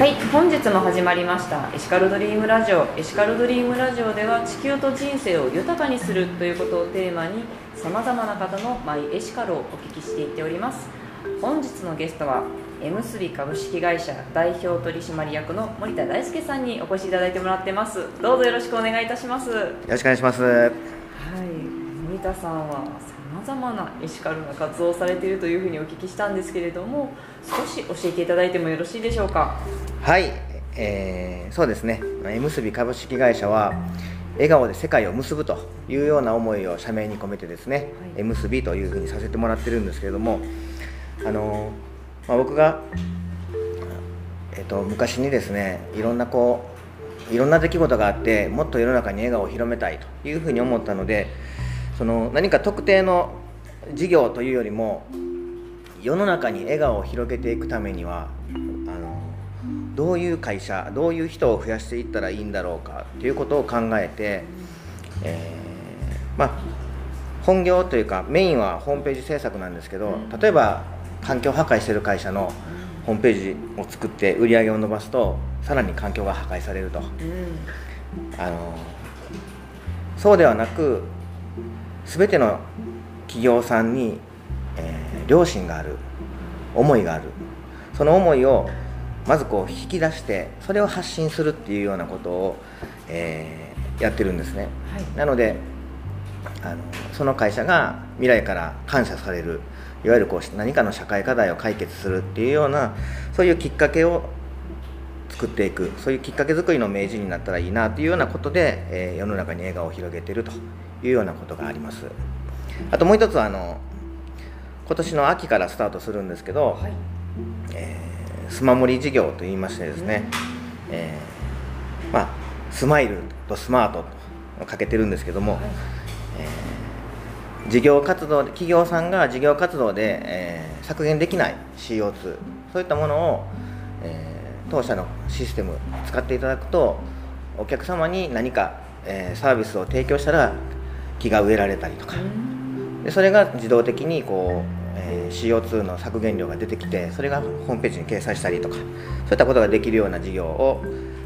はい本日も始まりましたエシカルドリームラジオ。エシカルドリームラジオでは地球と人生を豊かにするということをテーマにさまざまな方のマイエシカルをお聞きしていっております。本日のゲストはエムスビ株式会社代表取締役の森田大輔さんにお越しいただいてもらってます。どうぞよろしくお願いいたします。はいよろしくお願いします。森田さんはざまなエシカルな活動をされているというふうにお聞きしたんですけれども少し教えていただいてもよろしいでしょうか？はい、えーそうですね。エムスビ株式会社は笑顔で世界を結ぶというような思いを社名に込めてですね、はいエムスビというふうにさせてもらってるんですけれども、あのまあ、僕がえっ、と昔にですね、いろんなこういろんな出来事があって、もっと世の中に笑顔を広めたいというふうに思ったので、その何か特定の事業というよりも世の中に笑顔を広げていくためにはあのどういう会社どういう人を増やしていったらいいんだろうかということを考えて、えーまあ、本業というかメインはホームページ制作なんですけど例えば環境破壊してる会社のホームページを作って売り上げを伸ばすとさらに環境が破壊されると。うんあのそうではなく全ての企業さんに、えー良心がある思いがある。その思いをまずこう引き出してそれを発信するっていうようなことを、えーやってるんですね。はい。なのであのその会社が未来から感謝されるいわゆるこう何かの社会課題を解決するっていうようなそういうきっかけを作っていくそういうきっかけ作りの明治になったらいいなというようなことで、えー世の中に笑顔を広げているというようなことがありますあともう一つはあの今年の秋からスタートするんですけど、はい。えースマモリ事業といいましてですね、えーまあ、スマイルとスマートとかけてるんですけども、えー事業活動で企業さんが事業活動で、えー削減できない CO2 そういったものを、えー当社のシステム使っていただくとお客様に何か、えーサービスを提供したら木が植えられたりとかでそれが自動的にこう、えー CO2 の削減量が出てきてそれがホームページに掲載したりとかそういったことができるような事業を、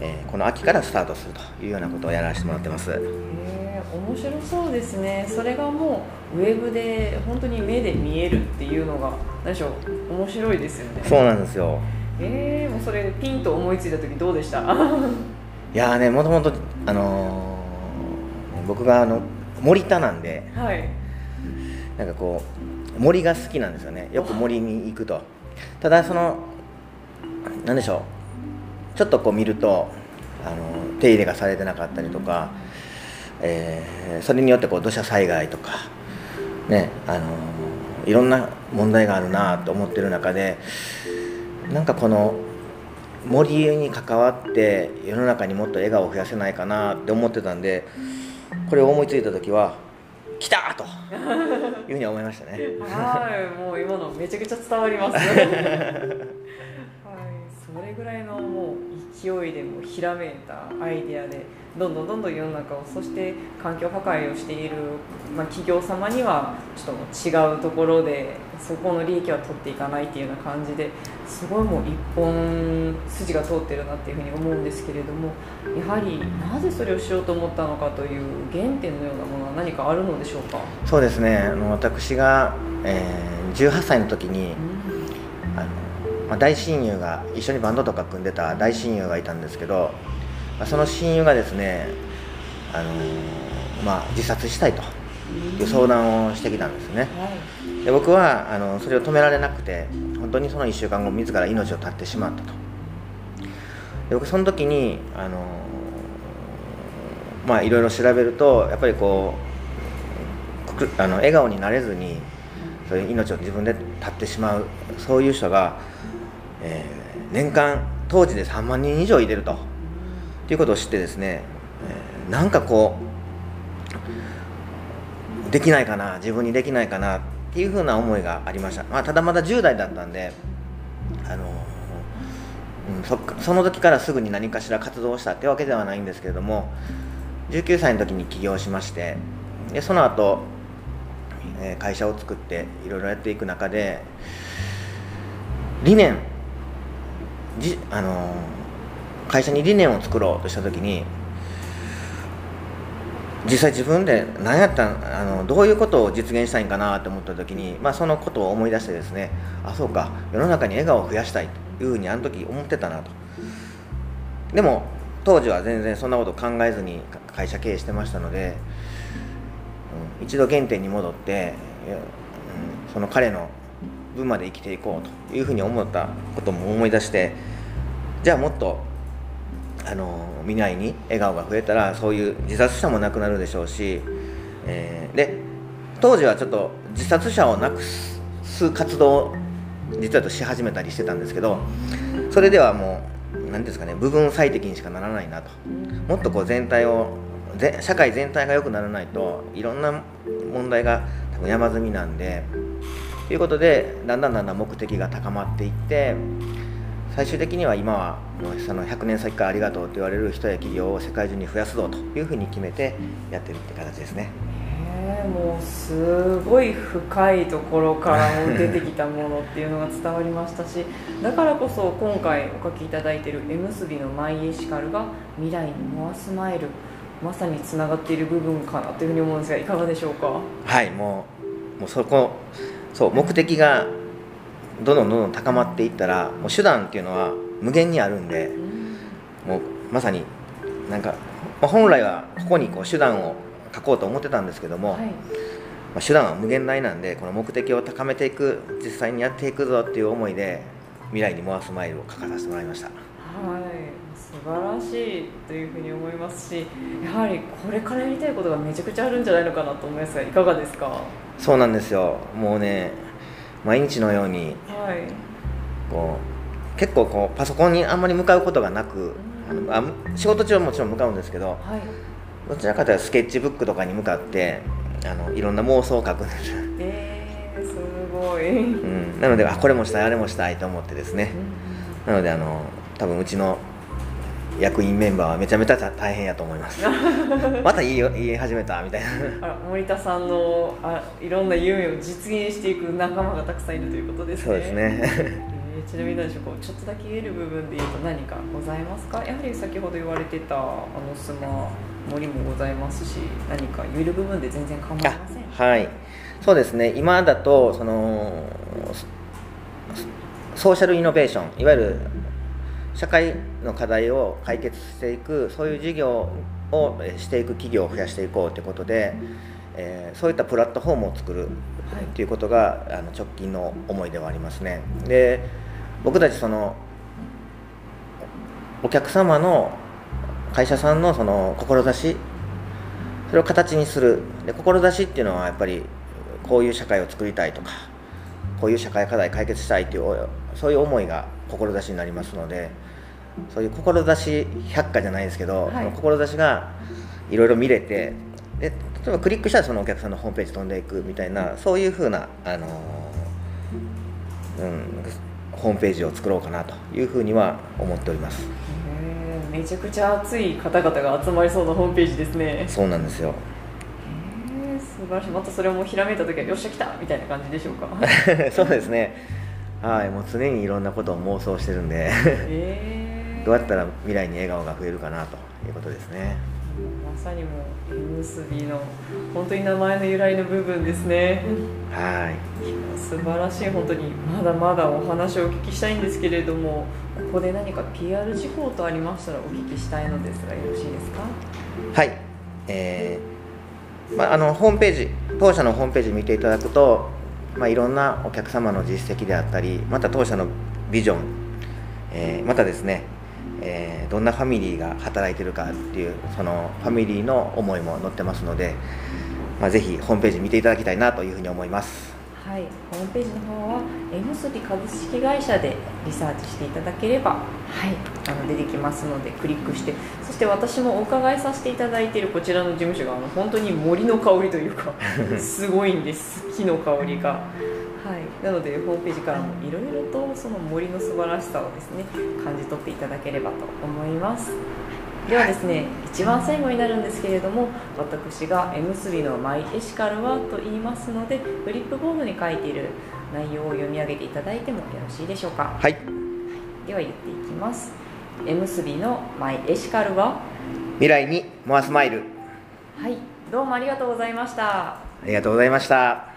えーこの秋からスタートするというようなことをやらせてもらってます。へえ面白そうですね。それがもうウェブで本当に目で見えるっていうのが何でしょう面白いですよね。そうなんですよ。えー、もうそれピンと思いついた時どうでした？いやーねもともとあのー僕があの森田なんではいなんかこう森が好きなんですよね。よく森に行くと。ただそのなんでしょう。ちょっとこう見るとあの手入れがされてなかったりとか、えーそれによってこう土砂災害とかねあのいろんな問題があるなと思ってる中でなんかこの森に関わって世の中にもっと笑顔を増やせないかなって思ってたんでこれを思いついた時は来たと。いうふうに思いましたね。はいもう今のめちゃくちゃ伝わります。はい。それぐらいのもう勢いでもうひらめいたアイデアでどんどんどんどん世の中をそして環境破壊をしている、まあ、企業様にはちょっと違うところでそこの利益は取っていかないっていうような感じですごいもう一本筋が通ってるなっていうふうに思うんですけれどもやはりなぜそれをしようと思ったのかという原点のようなものは何かあるのでしょうか、そうですね。あの私が、えー18歳の時にあの、まあ、大親友が一緒にバンドとか組んでた大親友がいたんですけど、まあ、その親友がですねあの、まあ、自殺したいという相談をしてきたんですね。はい。で僕はあのそれを止められなくて本当にその1週間後自ら命を絶ってしまったと。で僕その時にあのまあいろいろ調べるとやっぱりこうあの笑顔になれずにそういう命を自分で絶ってしまうそういう人が、えー年間当時で3万人以上いてると。っていうことを知ってですね、えーなんかこうできないかな自分にできないかなっていうふうな思いがありました、まあ、ただまだ10代だったんであのうん、そその時からすぐに何かしら活動したってわけではないんですけれども19歳の時に起業しましてでその後、え会社を作っていろいろやっていく中で理念じあの会社に理念を作ろうとした時に実際自分で何やったんあのどういうことを実現したいんかなと思った時に、まあ、そのことを思い出してですねあそうか世の中に笑顔を増やしたいというふうにあの時思ってたなと。でも当時は全然そんなこと考えずに会社経営してましたので、うん、一度原点に戻って、うん、その彼の分まで生きていこうというふうに思ったことも思い出してじゃあもっとあの未来に笑顔が増えたらそういう自殺者もなくなるでしょうし、えー、で当時はちょっと自殺者をなくす活動を実はし始めたりしてたんですけどそれではもう何ですかね部分最適にしかならないなと。もっとこう全体を社会全体が良くならないといろんな問題が多分山積みなんでということでだんだんだんだん目的が高まっていって最終的には今はもうその100年先からありがとうと言われる人や企業を世界中に増やすぞというふうに決めてやってるって形ですね。もうすごい深いところからも出てきたものっていうのが伝わりましたしだからこそ今回お書きいただいている「絵結びのマイエシカル」が未来にモアスマイルまさにつながっている部分かなというふうに思うんですがいかがでしょうか？はいもうもうそこそう目的がどんどんどんどん高まっていったらもう手段っていうのは無限にあるんで、もうまさになんか、まあ、本来はここにこう手段を書こうと思ってたんですけども、はい、まあ、手段は無限大なんでこの目的を高めていく実際にやっていくぞっていう思いで未来に回すマイルを書かさせてもらいました。はい。素晴らしいというふうに思いますしやはりこれからやりたいことがめちゃくちゃあるんじゃないのかなと思いますがいかがですか？そうなんですよ。もうね毎日のように、はい、こう結構こうパソコンにあんまり向かうことがなく、うん、あのあ仕事中はもちろん向かうんですけど、はい、どちらかというとスケッチブックとかに向かってあのいろんな妄想を書くんで。すえー、すごい、うん、なのであこれもしたいあれもしたいと思ってですね、うん、なのであの多分うちの役員メンバーはめちゃめちゃ大変やと思います。また言い言い始めたみたいな。森田さんのあいろんな夢を実現していく仲間がたくさんいるということですね。そうですね、えー、ちなみに何でしょうちょっとだけ言える部分で言うと何かございますか？やはり先ほど言われてたあのスマ森もございますし何か言える部分で全然構いません。はい。そうですね。今だとそのソーシャルイノベーションいわゆる社会の課題を解決していくそういう事業をしていく企業を増やしていこうということで、えー、そういったプラットフォームを作るっていうことが、あの直近の思いではありますね。で僕たちそのお客様の会社さんのその志それを形にするで志っていうのはやっぱりこういう社会を作りたいとかこういう社会課題解決したいというそういう思いが志になりますのでそういう志百科じゃないですけど、はい、志がいろいろ見れてで例えばクリックしたらそのお客さんのホームページ飛んでいくみたいなそういうふうな、あのうん、ホームページを作ろうかなというふうには思っております。めちゃくちゃ熱い方々が集まりそうなホームページですね。そうなんですよ。素晴らしい。またそれもひらめいた時はよっしゃ来たみたいな感じでしょうか。そうですね。はいもう常にいろんなことを妄想してるんで、えー、どうやったら未来に笑顔が増えるかなということですね。まさにもう縁結びの本当に名前の由来の部分ですね。はい。素晴らしい。本当にまだまだお話をお聞きしたいんですけれどもここで何か PR 事項とありましたらお聞きしたいのですがよろしいですか？はい。えーまあ、あのホームページ当社のホームページ見ていただくと、まあ、いろんなお客様の実績であったりまた当社のビジョン、えー、またですね、えー、どんなファミリーが働いてるかっていうそのファミリーの思いも載ってますので、まあ、ぜひホームページ見ていただきたいなというふうに思います。はい、ホームページの方はえむすび株式会社でリサーチしていただければ、はい、あの出てきますのでクリックしてそして私もお伺いさせていただいているこちらの事務所があの本当に森の香りというか すごいんです木の香りが。はい、なのでホームページからもいろいろとその森の素晴らしさをですね感じ取っていただければと思います。ではですね一番最後になるんですけれども私が「絵結びのマイエシカルは」と言いますのでフリップボードに書いている内容を読み上げていただいてもよろしいでしょうか。はい。では言っていきます「M すびのマイエシカルは」未来にモアスマイル。はい。どうもありがとうございました。ありがとうございました